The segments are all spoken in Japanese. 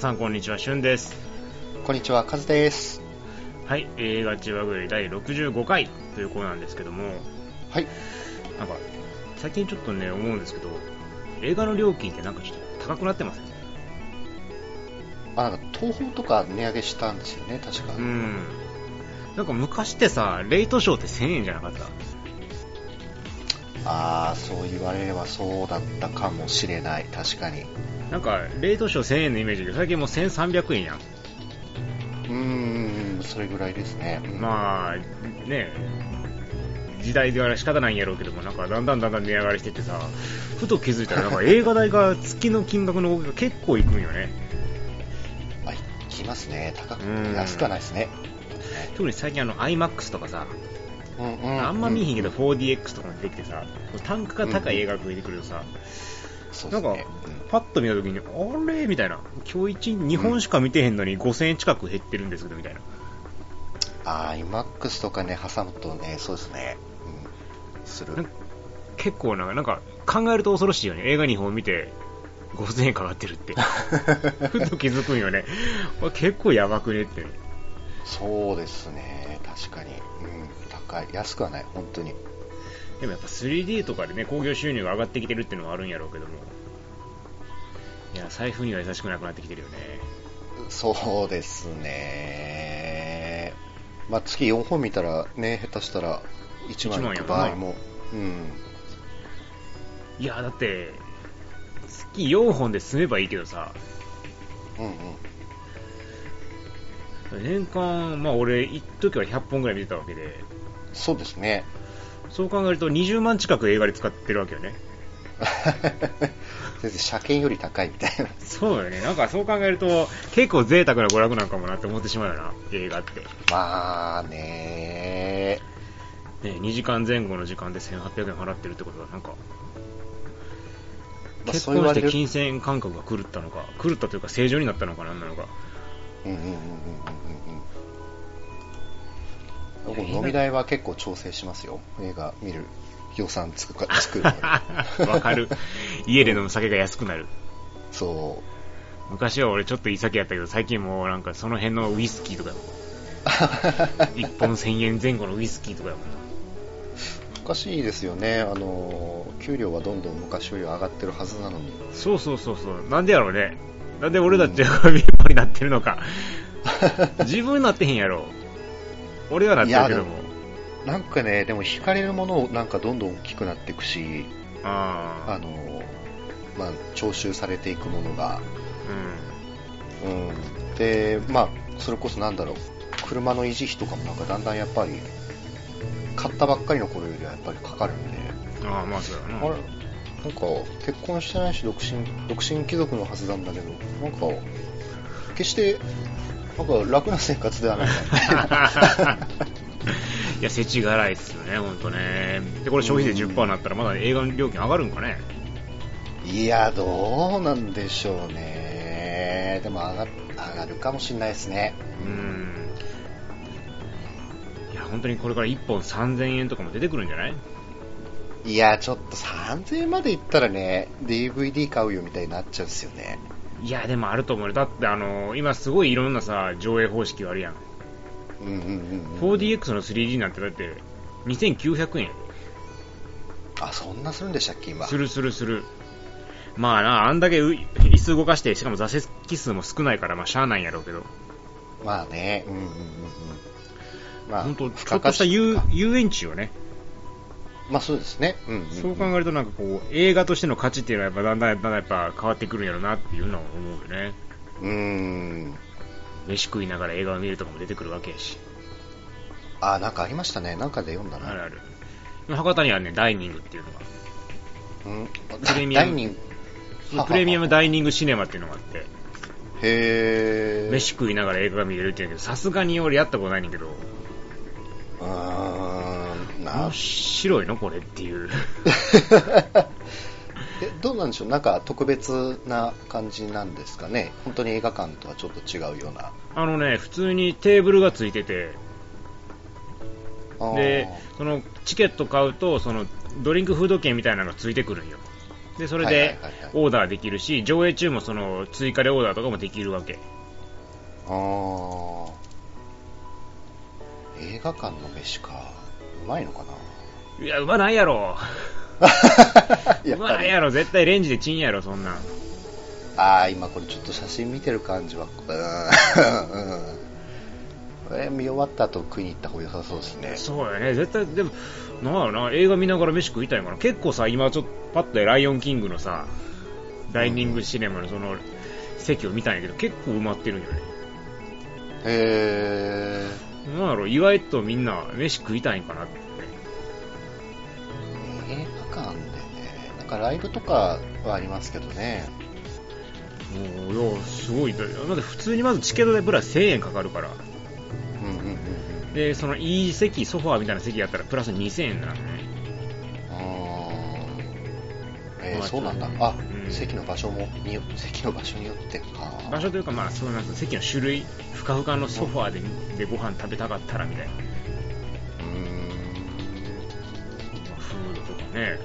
さんこんにちは、しゅんです。こんにちは、カズです。はい、映画中和ぐり第65回というコーナーなんですけども、はい。なんか、最近ちょっとね、思うんですけど、映画の料金ってなんかちょっと高くなってますね。あ、なんか東宝とか値上げしたんですよね、確か。うん。なんか昔ってさ、レイトショーって1000円じゃなかった？ああ、そう言われればそうだったかもしれない、確かに。なんか、レイトショー1000円のイメージだけど、最近もう1300円やん。うーん、それぐらいですね。うんまあ、ね、時代では仕方ないんやろうけども、なんかだんだんだんだん値上がりしてってさ、ふと気づいたら、なんか映画代が月の金額の動きが結構いくんよね。あ、いきますね。高くうん安くはないですね。特に最近あの IMAX とかさ、うんうん。あんま見えへんけどう 4DX とかも出てきてさ、単価が高い映画が増えてくるとさ、なんかパッと見たときに、あれ？みたいな、今日一日本しか見てへんのに5000円近く減ってるんですけど、みたいな。ああ、IMAX とかね、挟むとね、そうですね。うん。する。結構なんか、なんか考えると恐ろしいよね。映画2本見て、5000円かかってるって。ふと気づくんよね。結構やばくねって。そうですね。確かに。うん。高い。安くはない、本当に。でもやっぱ 3D とかでね、興行収入が上がってきてるっていうのはあるんやろうけども。いや、財布には優しくなくなってきてるよね。そうですね。まあ、月4本見たらね、下手したら1万いく場合も。うん。いや、だって、月4本で済めばいいけどさ、うんうん。年間、まあ俺、一時は100本ぐらい見てたわけで、そうですね。そう考えると20万近く映画で使ってるわけよね。車検より高いみたいな。そうよね。なんかそう考えると、結構贅沢な娯楽なんかもなって思ってしまうよな、映画って。まあねね、2時間前後の時間で1800円払ってるってことは、なんか、まあ、結。婚して金銭感覚が狂ったのか、狂ったというか正常になったのかなんなのか。うんうんうんうんうん飲み代は結構調整しますよ。映画見る予算つくか 作るのに。わかる。家で飲む酒が安くなる。そ昔は俺ちょっといい酒やったけど、最近もうなんかその辺のウイスキーとかやもん。1本1000円前後のウイスキーとかやもんな。う。おかしいですよね。あの、給料はどんどん昔より上がってるはずなのに。そうそうそうそう。なんでやろうね。なんで俺たちが貧乏になってるのか。自分なってへんやろ。俺はなってるけども。なんかね、でも惹かれるものなんかどんどん大きくなっていくし、あの、まあ、徴収されていくものが、ううん。で、まあ、それこそなんだろう、車の維持費とかもなんかだんだんやっぱり、買ったばっかりの頃よりはやっぱりかかるんで、ん。ああ、まあそなんか結婚してないし独身、独身貴族のはずなんだけど、なんか、決して、なんか楽な生活ではないな。いや、世知辛いっすよね、ほんとね。で、これ消費税10%になったらまだ映画の料金上がるんかね？いや、どうなんでしょうね。でも上が上がるかもしれないですね。うん。いや、本当にこれから1本3000円とかも出てくるんじゃない？いや、ちょっと3000円までいったらね、DVD 買うよみたいになっちゃうんですよね。いや、でもあると思うよ。だってあの、今すごいいろんなさ、上映方式があるやん。うんうんうん、うん。4DX の 3D なんてだって、2900円やあ、そんなするんでしたっけ、今？するするする。まあな、あんだけう椅子動かして、しかも座席数も少ないから、まあしゃあないんやろうけど。まあね、うんうんうんうん。まあ、本当付ちょっとした遊遊園地よね。まあそうですね。うんうん、うん。そう考えるとなんかこう、映画としての価値っていうのはやっぱだんだんだんだんやっぱ変わってくるんやろうなっていうのは思うよね。うーん。飯食いながら映画を見るとかも出てくるわけやし。あ、なんかありましたね。なんかで読んだな。あるある。博多にはね、ダイニングっていうのが。うん。プレミアムダイニング。はははプレミアムダイニングシネマっていうのがあって、へー。飯食いながら映画が見れるっていうんだけど、さすがに俺やったことないねんだけど、うーん。な面白いのこれっていう。えどうなんでしょう？なんか特別な感じなんですかね？本当に映画館とはちょっと違うような。あのね、普通にテーブルがついてて、で、そのチケット買うと、そのドリンクフード券みたいなのがついてくるんよ。で、それでオーダーできるし、上映中もその追加でオーダーとかもできるわけ。あー映画館の飯か。うまいのかな？いや、うまないやろ。やう。まないやろ。絶対レンジでチンやろ、そんなん。ああ、今これちょっと写真見てる感じは、うーん。うんこれ見終わった後食いに行った方が良さそうですね。そうやね。絶対、でも、なんやろな、映画見ながら飯食いたいんかな。結構さ、今ちょっとパッとライオンキングのさ、ダイニングシネマのその席を見たんやけど、結構埋まってるんよね。へなんやろ、意外とみんな飯食いたいんかなって。ー。映画館でね、なんかライブとかはありますけどね。もう、いや、すごい。だまず普通にまずチケット代プラス1000円かかるから。うんうんうんうん。で、そのいい席、ソファーみたいな席やったらプラス2000円なのね。あーえーまあそうなんだ。あ、うん席の場所もによ、席の場所によってか。場所というか、まあ、そうなんです席の種類、ふかふかのソファーででご飯食べたかったらみたいな。うーん。まあフードとかね。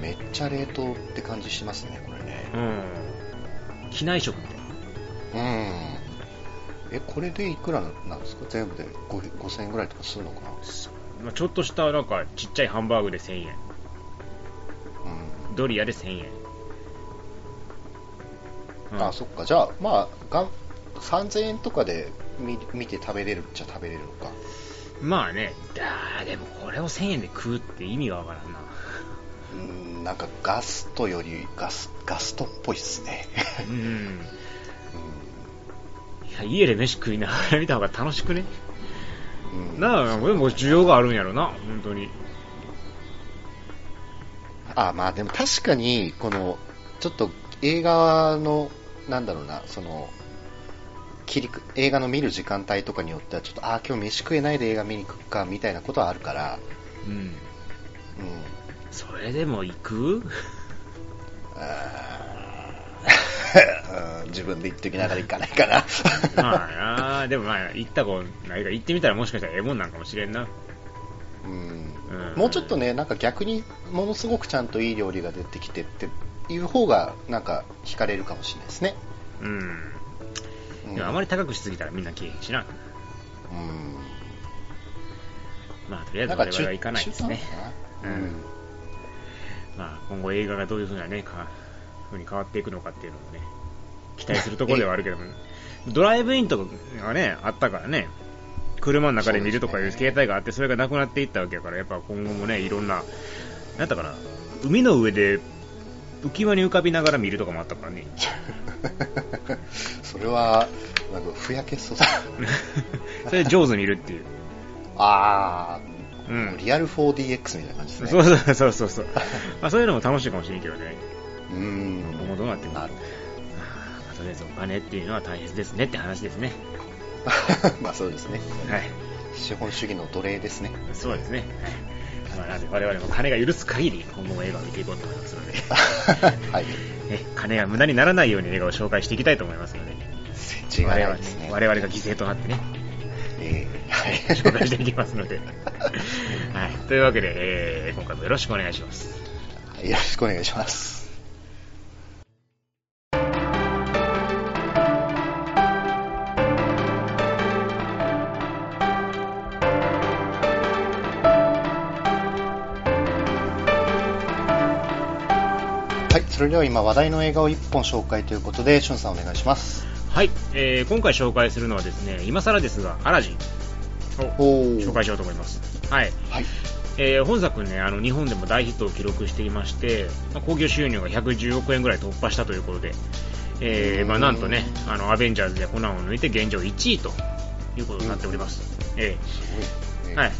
めっちゃ冷凍って感じしますね、これね。うん。機内食みたいな。うん。え、これでいくらなんですか？全部で5 5000円ぐらいとかするのかな？まあ、ちょっとしたなんかちっちゃいハンバーグで1000円。うん。ドリアで1000円。うんあ、そっか。じゃあ、まあ、がん3000円とかで見見て食べれるっちゃ食べれるのか。まあね、あーでもこれを1000円で食うって意味がわからんな。うん、なんかガストよりガス、ガストっぽいっすね。うん。ういや、家で飯食いながら見た方が楽しくね？ん。うんなあ、でも需要があるんやろな、本当に。あ、まあでも確かに、この、ちょっと映画の、なんだろうな、その、切りく映画の見る時間帯とかによっては、ちょっと、ああ、今日飯食えないで映画見に行くか、みたいなことはあるから、うん。うん。それでも行く？自分で言っときながら行かないかな。まあでもまあ、行ったことないから行ってみたらもしかしたらええもんなんかもしれんな。うんうんもうちょっとね、なんか逆にものすごくちゃんといい料理が出てきてっていう方が、なんか惹かれるかもしれないですね。うん。うんでもあまり高くしすぎたらみんな消えへんしな。うんまあ、とりあえず我々は行かないですね。うなんうんまあ、今後映画がどういうふうなね、か風に変わっていくのかっていうのもね、期待するところではあるけども、ドライブインとかがね、あったからね、車の中で見るとかいう携帯があって、それがなくなっていったわけやから、やっぱ今後もね、いろんな、なんだかな、海の上で浮き輪に浮かびながら見るとかもあったからね。それは、なんかふやけそうだ。それで上手見るっていう。あうー、ん。リアル 4DX みたいな感じですね。そうそうそうそうそう。まあそういうのも楽しいかもしれんけどね。うん。今後どうなっていくるまあとりあえずお金っていうのは大切ですねって話ですね。まあそうですね。はい。資本主義の奴隷ですね。そうですね。はい。まあ、なんで我々も金が許す限り今後も映画を見ていこうと思いますので、はい。ね、金が無駄にならないように映画を紹介していきたいと思いますので、違いないですね。我々我々が犠牲となってね、えーはい。紹介していきますので。はい。というわけで、えー今回もよろしくお願いします。よろしくお願いします。はい、それでは今話題の映画を1本紹介ということで、しゅんさんお願いします。はい。えー今回紹介するのはですね、今更ですが、アラジンを紹介しようと思います。はい。はい。えー本作ね、あの、日本でも大ヒットを記録していまして、まあ興行収入が110億円ぐらい突破したということで、えーまあ、なんとね、あの、アベンジャーズでコナンを抜いて現状1位ということになっております。えーはい。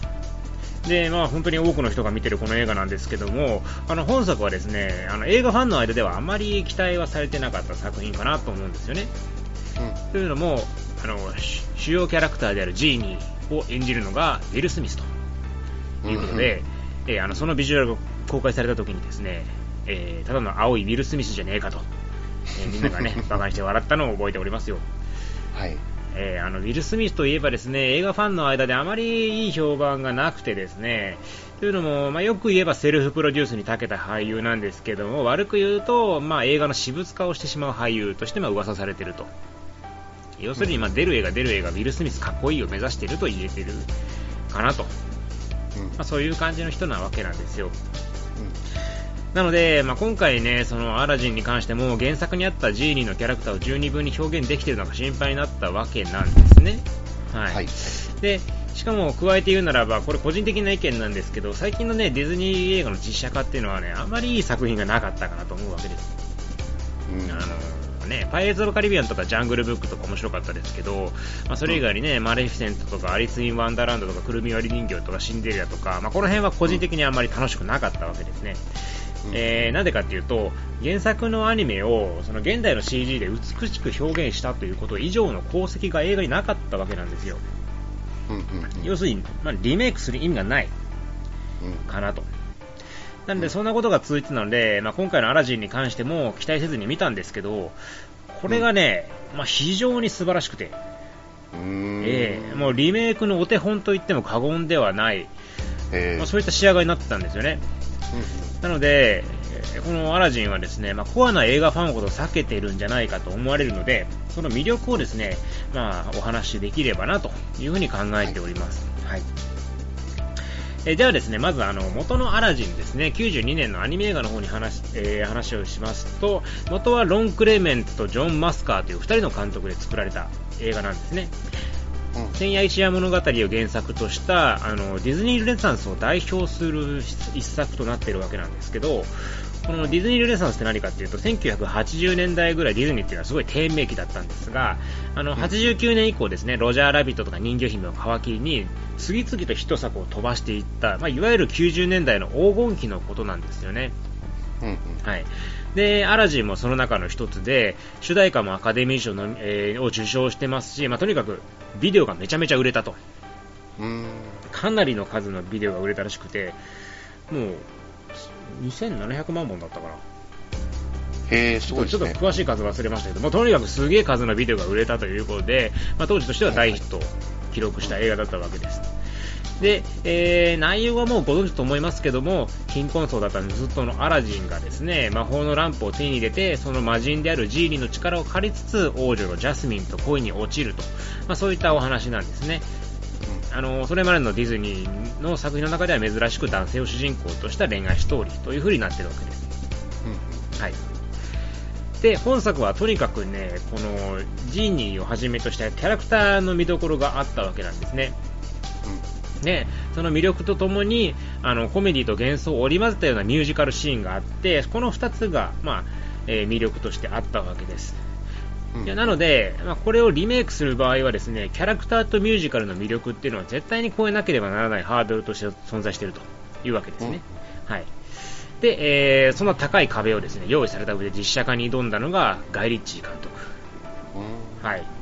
で、まあ、本当に多くの人が見てるこの映画なんですけども、あの、本作はですね、あの、映画ファンの間ではあまり期待はされてなかった作品かなと思うんですよね。というのも、あの、主主要キャラクターであるジーニーを演じるのがウィル・スミスということで、えーあのそのビジュアルが公開された時にですね、えーただの青いウィル・スミスじゃねえかと、えーみんながね、馬鹿にして笑ったのを覚えておりますよ。はい。えー、あのウィル・スミスといえばですね映画ファンの間であまりいい評判がなくてですねというのも、まあ、よく言えばセルフプロデュースに長けた俳優なんですけども悪く言うと、まあ、映画の私物化をしてしまう俳優としてまあ噂されていると。要するに、まあ、出る映画出る映画ウィル・スミスかっこいいを目指していると言えてるかなと、うん、まあ、そういう感じの人なわけなんですよ。うんなので、まあ、今回ね、そのアラジンに関しても原作にあったジーニーのキャラクターを十二分に表現できているのか心配になったわけなんですね。はい。はい、で、しかも加えて言うならば、これ個人的な意見なんですけど、最近のね、ディズニー映画の実写化っていうのはね、あまりいい作品がなかったかなと思うわけです。うん、あのね、パイレーツ・オブ・カリビアンとかジャングル・ブックとか面白かったですけど、まあ、それ以外にね、うん、マレフィセントとかアリス・イン・ワンダーランドとかくるみ割り人形とかシンデレラとか、まあ、この辺は個人的にあんまり楽しくなかったわけですね。えー、なんでかっていうと原作のアニメをその現代の CG で美しく表現したということ以上の功績が映画になかったわけなんですよ、うんうんうん、要するに、まあ、リメイクする意味がない。かなと、なのでそんなことが続いてたので、まあ、今回のアラジンに関しても期待せずに見たんですけどこれがね、まあ、非常に素晴らしくて、えー、もうリメイクのお手本といっても過言ではない、えー、まあ、そういった仕上がりになってたんですよね。なので、このアラジンはですね、まあ、コアな映画ファンほど避けているんじゃないかと思われるので、その魅力をですね、まあ、お話しできればなというふうに考えております。はい。えではですね、まずあの元のアラジンですね、92年のアニメ映画の方に話,、えー、話をしますと、元はロン・クレメントとジョン・マスカーという2人の監督で作られた映画なんですね。千夜一夜物語を原作としたあのディズニールネサンスを代表する一作となっているわけなんですけど、このディズニールネサンスって何かっていうと、1980年代ぐらいディズニーっていうのはすごい低迷期だったんですが、あの、89年以降ですね、ロジャーラビットとか人魚姫を皮切りに、次々とヒット作を飛ばしていった、まあ、いわゆる90年代の黄金期のことなんですよね。うんうん、はい。で、アラジンもその中の一つで、主題歌もアカデミー賞の、えー、を受賞してますし、まあ、とにかくビデオがめちゃめちゃ売れたと。かなりの数のビデオが売れたらしくて、もう、2700万本だったかな。へえ、すごい、ね、ちょっと詳しい数忘れましたけども、とにかくすげえ数のビデオが売れたということで、まあ、当時としては大ヒットを記録した映画だったわけです。で、えー、内容はもうご存知と思いますけども、貧困層だったずっとのアラジンがですね、魔法のランプを手に入れて、その魔人であるジーニーの力を借りつつ、王女のジャスミンと恋に落ちると、まあ、そういったお話なんですね。あのそれまでのディズニーの作品の中では珍しく男性を主人公とした恋愛ストーリーという風になってるわけです。うん、はい。で、本作はとにかくね、このジーニーをはじめとしたキャラクターの見どころがあったわけなんですね。ね、その魅力とともにあのコメディと幻想を織り交ぜたようなミュージカルシーンがあってこの2つが、まあえー、魅力としてあったわけです。いやなので、まあ、これをリメイクする場合はですねキャラクターとミュージカルの魅力っていうのは絶対に超えなければならないハードルとして存在しているというわけですね。うん、はいで、えー、その高い壁をですね用意された上で実写化に挑んだのがガイ・リッチー監督。はい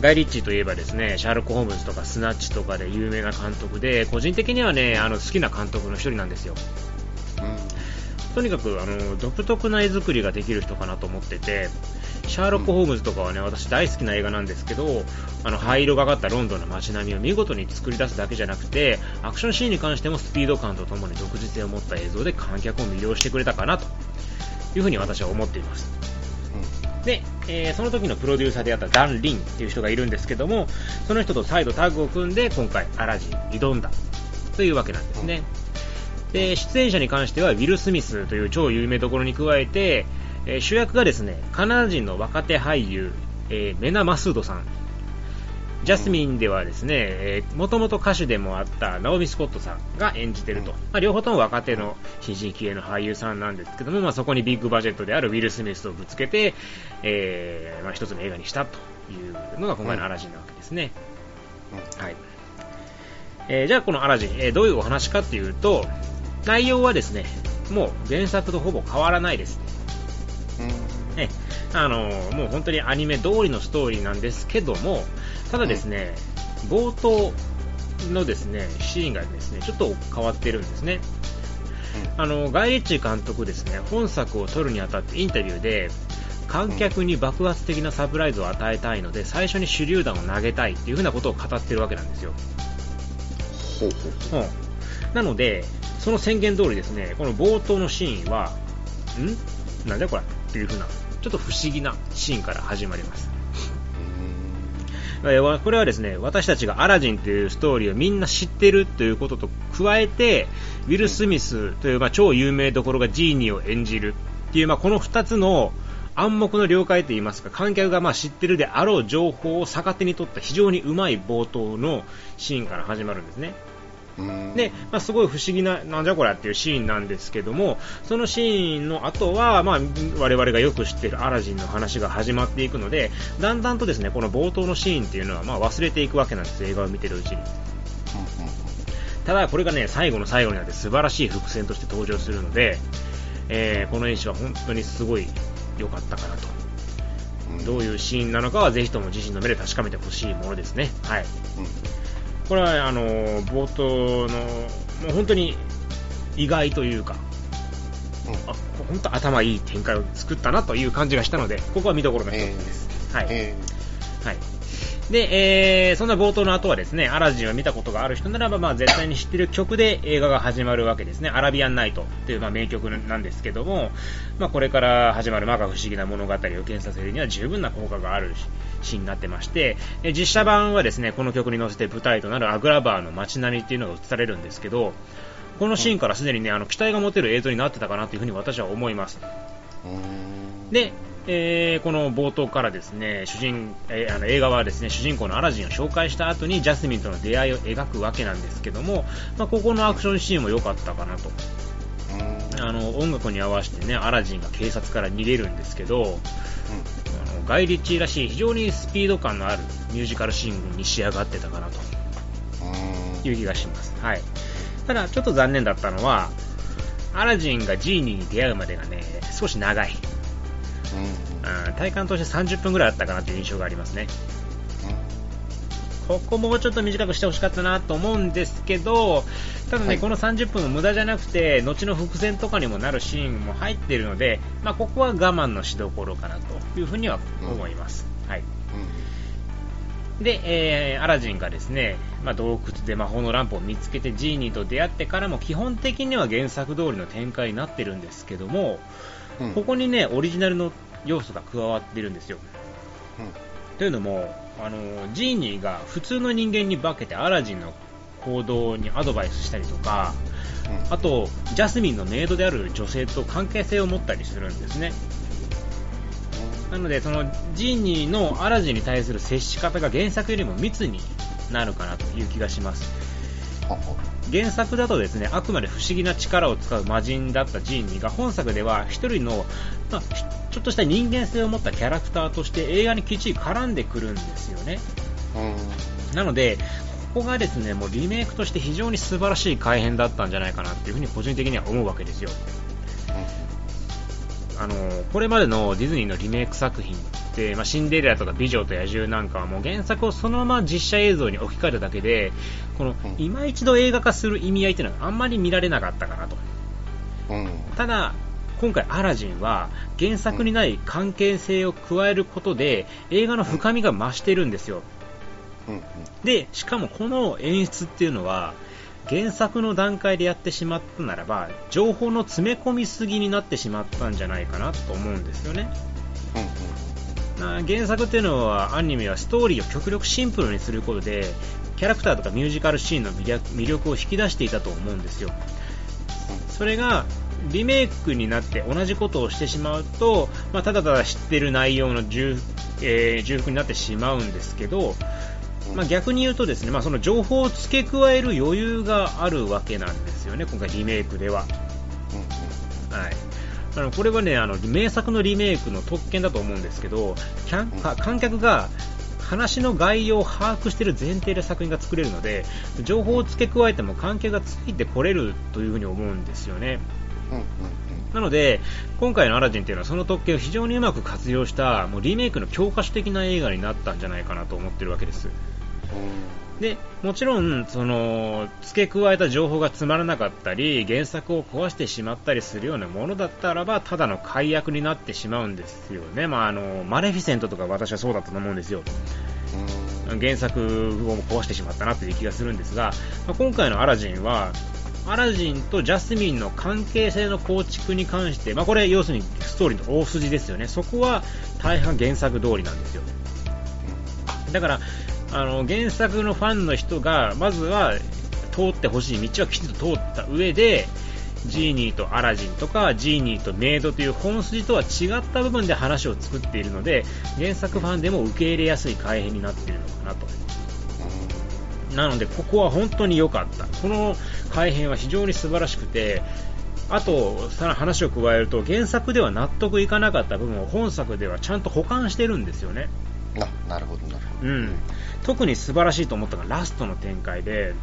ガイ・リッチーといえばですね、シャーロック・ホームズとかスナッチとかで有名な監督で、個人的にはね、あの好きな監督の一人なんですよ。うん、とにかくあの独特な絵作りができる人かなと思ってて、シャーロック・ホームズとかはね、私大好きな映画なんですけど、あの灰色がかったロンドンの街並みを見事に作り出すだけじゃなくて、アクションシーンに関してもスピード感とともに独自性を持った映像で観客を魅了してくれたかなというふうに私は思っています。で、えー、その時のプロデューサーであったダン・リンっていう人がいるんですけども、その人と再度タッグを組んで、今回、アラジン挑んだというわけなんですね。で、出演者に関しては、ウィル・スミスという超有名どころに加えて、えー、主役がですね、カナダ人の若手俳優、えー、メナ・マスードさんジャスミンではですね、えー、もともと歌手でもあったナオミ・スコットさんが演じてると。まあ、両方とも若手の新進気鋭の俳優さんなんですけども、まあ、そこにビッグバジェットであるウィル・スミスをぶつけて、えー、まあ、一つの映画にしたというのが今回のアラジンなわけですね。うん、はい。えー、じゃあこのアラジン、えー、どういうお話かっていうと、内容はですね、もう原作とほぼ変わらないです。うん、ね、あのもう本当にアニメ通りのストーリーなんですけども、ただですね、冒頭のですね、シーンがですね、ちょっと変わってるんですね。あの、ガイ・リッチー監督ですね、本作を撮るにあたってインタビューで、観客に爆発的なサプライズを与えたいので最初に手榴弾を投げたいっていう風なことを語ってるわけなんですよ。ほうほううん、なので、その宣言通りですね、この冒頭のシーンは、ん？なんだこれ？っていう風な、ちょっと不思議なシーンから始まります。これはですね、私たちがアラジンというストーリーをみんな知ってるということと加えて、ウィル・スミスという、まあ、超有名どころがジーニーを演じるっていう、まあ、この2つの暗黙の了解といいますか、観客がまあ知ってるであろう情報を逆手に取った非常にうまい冒頭のシーンから始まるんですね。で、まあ、すごい不思議な、なんじゃこりゃっていうシーンなんですけども、そのシーンの後は、まあ、我々がよく知っているアラジンの話が始まっていくので、だんだんとですね、この冒頭のシーンっていうのは、まあ、忘れていくわけなんです、映画を見てるうちに。ただ、これがね、最後の最後になって素晴らしい伏線として登場するので、えーこの演習は本当にすごい良かったかなと。うんどういうシーンなのかは、ぜひとも自身の目で確かめてほしいものですね。はい。うんこれはあの冒頭のもう本当に意外というか、うんあ本当頭いい展開を作ったなという感じがしたので、ここは見どころの一つです。はい。えはい。で、えー、そんな冒頭の後はですね、アラジンを見たことがある人ならば、まあ、絶対に知ってる曲で映画が始まるわけですね。アラビアンナイトという、まあ、名曲なんですけども、まあ、これから始まる摩訶不思議な物語を見させるには十分な効果があるシーンになってまして、え実写版はですね、この曲に乗せて舞台となるアグラバーの街並みっていうのが映されるんですけど、このシーンからすでにね、あの、期待が持てる映像になってたかなというふうに私は思います。で、えーこの冒頭からですね主人、えーあの映画はですね主人公のアラジンを紹介した後にジャスミンとの出会いを描くわけなんですけども、まあ、ここのアクションシーンも良かったかなと。あの音楽に合わせてねアラジンが警察から逃げるんですけどあのガイ・リッチーらしい非常にスピード感のあるミュージカルシーンに仕上がってたかなと。いう気がします、はい、ただちょっと残念だったのはアラジンがジーニーに出会うまでがね少し長いうんうん体感として30分ぐらいあったかなという印象がありますね。ここもうちょっと短くしてほしかったなと思うんですけど、ただね、はいこの30分も無駄じゃなくて、後の伏線とかにもなるシーンも入っているので、まあ、ここは我慢のしどころかなというふうには思います。はい。で、えーアラジンがですね、まあ、洞窟で魔法のランプを見つけてジーニーと出会ってからも基本的には原作通りの展開になってるんですけども、うんうんここにね、オリジナルの要素が加わってるんですよ。というのも、あの、ジーニーが普通の人間に化けてアラジンの行動にアドバイスしたりとか、うんあと、ジャスミンのメイドである女性と関係性を持ったりするんですね。なので、そのジーニーのアラジンに対する接し方が原作よりも密になるかなという気がします。原作だとですね、あくまで不思議な力を使う魔人だったジーニーが本作では一人の、まあ、ひちょっとした人間性を持ったキャラクターとして映画にきっちり絡んでくるんですよね。うんなので、ここがですね、もうリメイクとして非常に素晴らしい改変だったんじゃないかなっていうふうに個人的には思うわけですよ。あの、これまでのディズニーのリメイク作品って、まあ、シンデレラとか美女と野獣なんかはもう原作をそのまま実写映像に置き換えただけで、このうん今一度映画化する意味合いっていうのはあんまり見られなかったかなと。うんただ、今回アラジンは原作にない関係性を加えることで映画の深みが増してるんですよ。うんで、しかもこの演出っていうのは、原作の段階でやってしまったならば、情報の詰め込みすぎになってしまったんじゃないかなと思うんですよね。な原作っていうのは、アニメはストーリーを極力シンプルにすることで、キャラクターとかミュージカルシーンの魅力を引き出していたと思うんですよ。それが、リメイクになって同じことをしてしまうと、まあ、ただただ知ってる内容の重,、えー重複になってしまうんですけど、まあ、逆に言うとですね、まあ、その情報を付け加える余裕があるわけなんですよね、今回リメイクでは。はい。あの、これはね、あの、名作のリメイクの特権だと思うんですけど、観客が話の概要を把握している前提で作品が作れるので、情報を付け加えても観客がついてこれるというふうに思うんですよね。なので、今回のアラジンっていうのはその特権を非常にうまく活用した、もうリメイクの教科書的な映画になったんじゃないかなと思ってるわけです。で、もちろん、その、付け加えた情報がつまらなかったり、原作を壊してしまったりするようなものだったらば、ただの解約になってしまうんですよね。まあ、あの、マレフィセントとか私はそうだったと思うんですよ。原作を壊してしまったなという気がするんですが、まあ、今回のアラジンは、アラジンとジャスミンの関係性の構築に関して、まあ、これ要するにストーリーの大筋ですよね。そこは大半原作通りなんですよ。だから、あの原作のファンの人がまずは通ってほしい道はきちんと通った上でジーニーとアラジンとかジーニーとメイドという本筋とは違った部分で話を作っているので原作ファンでも受け入れやすい改変になっているのかなと。なのでここは本当に良かった。この改変は非常に素晴らしくてあと、さら話を加えると原作では納得いかなかった部分を本作ではちゃんと保管してるんですよね。あなるほどなるほど、うん、特に素晴らしいと思ったのがラストの展開で、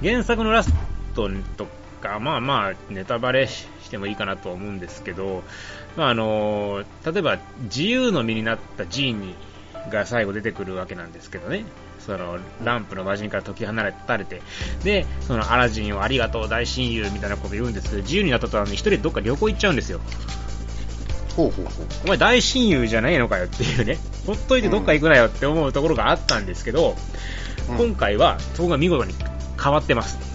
うん、原作のラストとか、まあまあ、ネタバレしてもいいかなと思うんですけど、まああの例えば自由の身になったジーニが最後出てくるわけなんですけどね。そのランプの魔人から解き放たれて、で、そのアラジンをありがとう大親友みたいなこと言うんですけど、自由になったとは一人でどっか旅行行っちゃうんですよ。ほうほうほうお前大親友じゃないのかよっていうね、ほっといてどっか行くなよって思うところがあったんですけど、うん、今回はそこが見事に変わってます。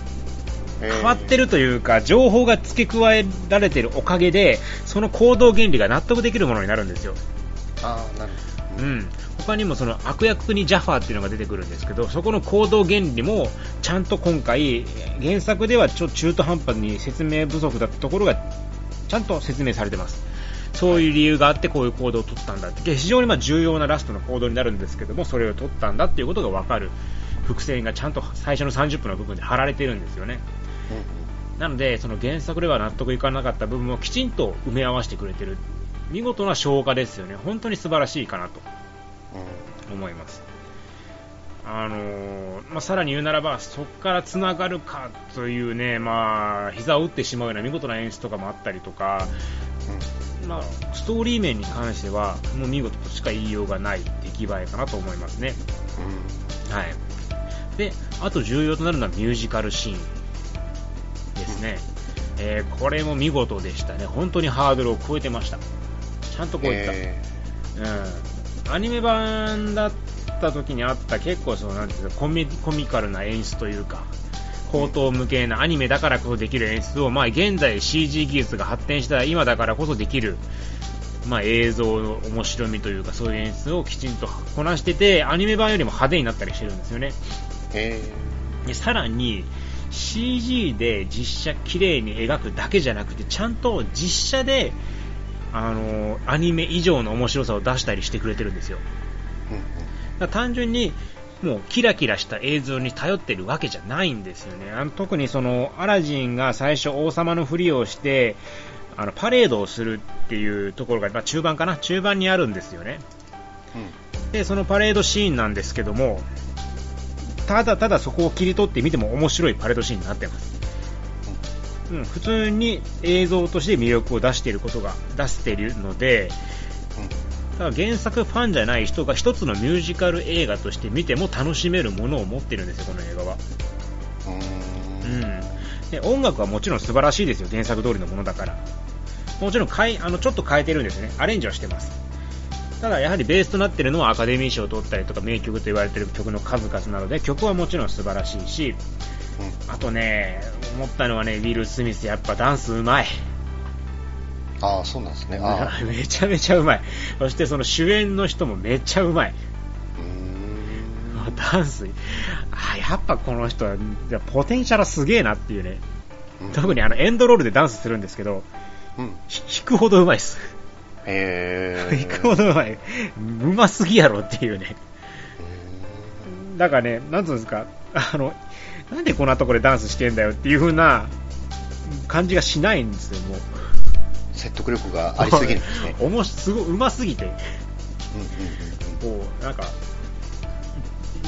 変わってるというか、情報が付け加えられているおかげで、その行動原理が納得できるものになるんですよ。あなるほど。うん。他にもその悪役にジャファーっていうのが出てくるんですけど、そこの行動原理もちゃんと今回、原作ではちょ中途半端に説明不足だったところがちゃんと説明されてます。そういう理由があってこういう行動を取ったんだって。非常にま重要なラストの行動になるんですけどもそれを取ったんだっていうことが分かる伏線がちゃんと最初の30分の部分で貼られてるんですよね、うん、なのでその原作では納得いかなかった部分をきちんと埋め合わせてくれてる。見事な消化ですよね。本当に素晴らしいかなと思います、あのー、まあ、さらに言うならば、そこからつながるかというね、まあ、膝を打ってしまうような見事な演出とかもあったりとか、まあ、ストーリー面に関しては、もう見事としか言いようがない出来栄えかなと思いますね。うん、はい。で、あと重要となるのはミュージカルシーンですね。うん、えー、これも見事でしたね。本当にハードルを超えてました。ちゃんと超えた。えー、うん。アニメ版だった時にあった結構その、なんていうか、コミカルな演出というか、高等無形なアニメだからこそできる演出を、まあ、現在 CG 技術が発展した今だからこそできる、まあ、映像の面白みというかそういう演出をきちんとこなしててアニメ版よりも派手になったりしてるんですよね。でさらに CG で実写綺麗に描くだけじゃなくてちゃんと実写であのアニメ以上の面白さを出したりしてくれてるんですよ、単純にもうキラキラした映像に頼ってるわけじゃないんですよね。あの特にそのアラジンが最初王様のふりをしてあのパレードをするっていうところが、まあ、中盤かな？中盤にあるんですよね。うん、で、そのパレードシーンなんですけども、ただただそこを切り取ってみても面白いパレードシーンになってます。うん、普通に映像として魅力を出していることが出しているので、だから原作ファンじゃない人が一つのミュージカル映画として見ても楽しめるものを持ってるんですよ、この映画は。うん。で、音楽はもちろん素晴らしいですよ、原作通りのものだから。もちろん変え、あの、ちょっと変えてるんですね。アレンジはしてます。ただ、やはりベースとなっているのはアカデミー賞を取ったりとか名曲と言われている曲の数々なので、曲はもちろん素晴らしいし、あとね、思ったのはね、ウィル・スミスやっぱダンスうまい。ああ、そうなんですね。めちゃめちゃうまい。そしてその主演の人もめっちゃうまい。ダンス、あやっぱこの人は、ポテンシャルすげえなっていうね。うん、特にあのエンドロールでダンスするんですけど、うん、弾くほどうまいっす。へー。弾くほどうまい。うますぎやろっていうね。だからね、なんつうんですか、あの、なんでこんなところでダンスしてんだよっていう風な感じがしないんですよ、もう。説得力がありすぎるんですね。おもし、すごい、うますぎて。うんうんうん。こう、なんか、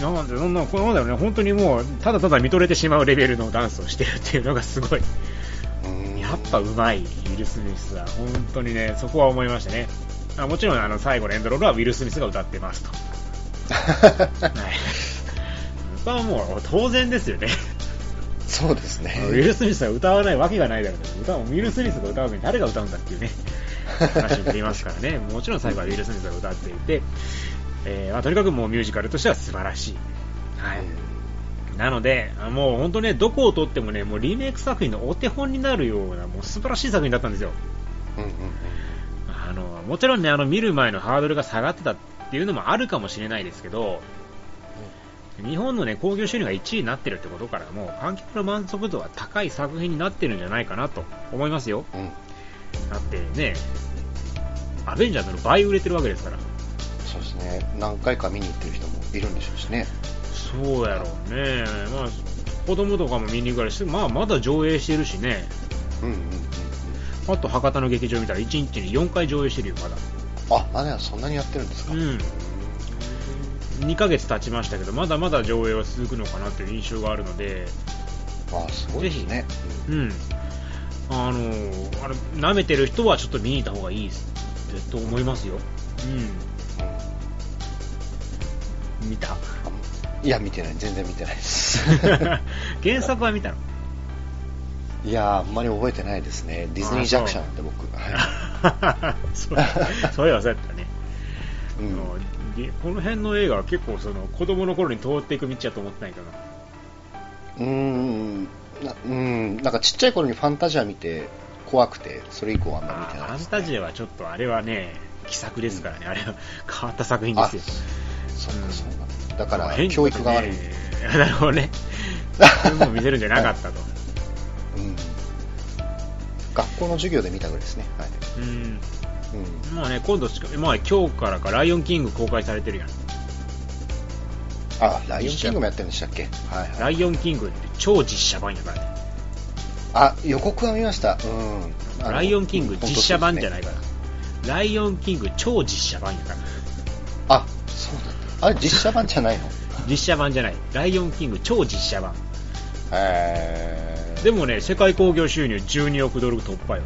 なんで、そんな、このだろうね、本当にもう、ただただ見とれてしまうレベルのダンスをしてるっていうのがすごい。やっぱうまい、ウィル・スミスは。本当にね、そこは思いましたね。あもちろん、あの、最後のエンドロールはウィル・スミスが歌ってますと。はい。これはもう当然ですよね。そうですね。ウィル・スミスが歌わないわけがないだろうと歌うウィル・スミスが歌うのに誰が歌うんだっていうね、話になりますからね。もちろん最後はウィル・スミスが歌っていて、えーまあ、とにかくもうミュージカルとしては素晴らしい。はい。なので、もう本当ね、どこをとってもね、もうリメイク作品のお手本になるような、もう素晴らしい作品だったんですよ。うんうんうんあの、もちろんね、あの、見る前のハードルが下がってたっていうのもあるかもしれないですけど、日本のね、興行収入が1位になってるってことからも、観客の満足度は高い作品になってるんじゃないかなと思いますよ。うん。だってね、アベンジャーズの倍売れてるわけですから。そうですね。何回か見に行ってる人もいるんでしょうしね。そうやろうね。まあ、子供とかも見に行かれして、まあ、まだ上映してるしね。うんうんうんうん。あと博多の劇場見たら1日に4回上映してるよ、まだ。あ、まだそんなにやってるんですかうん。2ヶ月経ちましたけど、まだまだ上映は続くのかなという印象があるので、あ、すごいですね。うん。あの、あれ、舐めてる人はちょっと見に行った方がいいですと思いますよ。うん。見た？あいや、見てない。全然見てないです。原作は見たの？いや、あんまり覚えてないですね。ディズニー弱者なんで僕。は そうそういえばそうやったね。い。うんこの辺の映画は結構その子供の頃に通っていく道やと思ってないかな。うーんなうん、なんかちっちゃい頃にファンタジア見て怖くて、それ以降はあんまり見てフないです、ァンタジアはちょっとあれはね、奇策ですからね、あれは変わった作品ですよ。そっかそっか。だかまあら変教育が悪い。ね なるほどね。そういうのを見せるんじゃなかったと。うん。学校の授業で見たぐらいですね。はい。うん。うん。まあね、今度、まあ今日からかライオンキング公開されてるやん。あ、ライオンキングもやってるんでしたっけ？はいはい。ライオンキングって超実写版やからね。あ、予告は見ました。うん。ライオンキング実写版じゃないかから。ライオンキング超実写版やから。あ、そうだった。あれ、実写版じゃないの？実写版じゃない。ライオンキング超実写版。えー。でもね、世界興行収入12億ドル突破よ。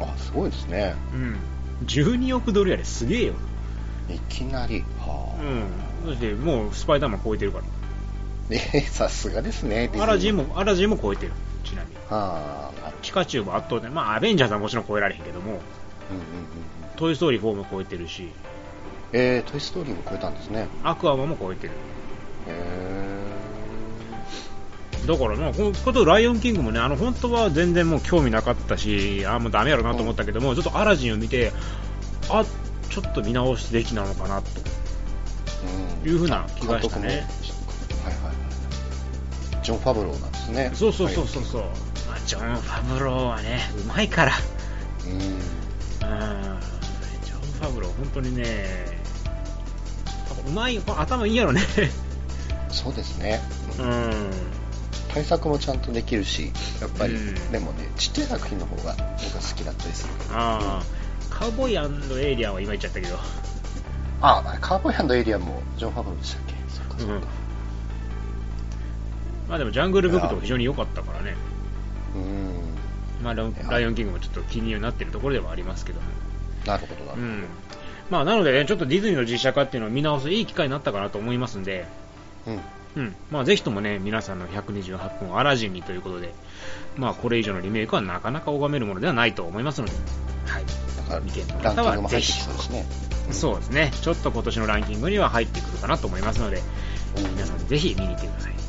あ、すごいですね。うん。12億ドルやで、すげえよ。いきなり。はあ。うん。そしてもうスパイダーマン超えてるから。えー、さすがですね。アラジンも。も、アラジンも超えてる。ちなみに。はあ。ピカチュウも圧倒的。まあ、アベンジャーズはもちろん超えられへんけども、うんうんうんうん。トイ・ストーリー4も超えてるし、えー、トイ・ストーリーも超えたんですね。アクアマンも超えてる。えだからまあ、このことライオンキングもね、あの本当は全然もう興味なかったし、あもうダメやろなと思ったけども、ちょっとアラジンを見て、あちょっと見直すべきなのかなと。ーうんいうふうな気がしたねはいはいはい。ジョン・ファブローなんですね。そうそうそうそうそう、まあ、ジョン・ファブローはね、うまいから、うん。うん、ジョン・ファブロー、本当にね、うまい、頭いいやろね、そうですね。ううんん、対策もちゃんとできるし、やっぱり、うんでもね、ちっちゃい作品の方が僕は好きだったりする。あーカウボーイエイリアンは今言っちゃったけど、あ、カーボーイエイリアンもジョン・ファブローでしたっけ？そっかそっうんか。まあでもジャングルブックとか非常に良かったからね。うん。まあ、ライオンキングもちょっと気になってるところではありますけども。なるほどなるうん。まあ、なのでね、ちょっとディズニーの実写化っていうのを見直すいい機会になったかなと思いますんで、ほど。うん。うん。まあ、ぜひともね、皆さんの128分アラジンにということで、まあ、これ以上のリメイクはなかなか拝めるものではないと思いますので、はい。だ見ての方はぜひ、そうですね。そうですね、ちょっと今年のランキングには入ってくるかなと思いますので、皆さんぜひ見に行ってください。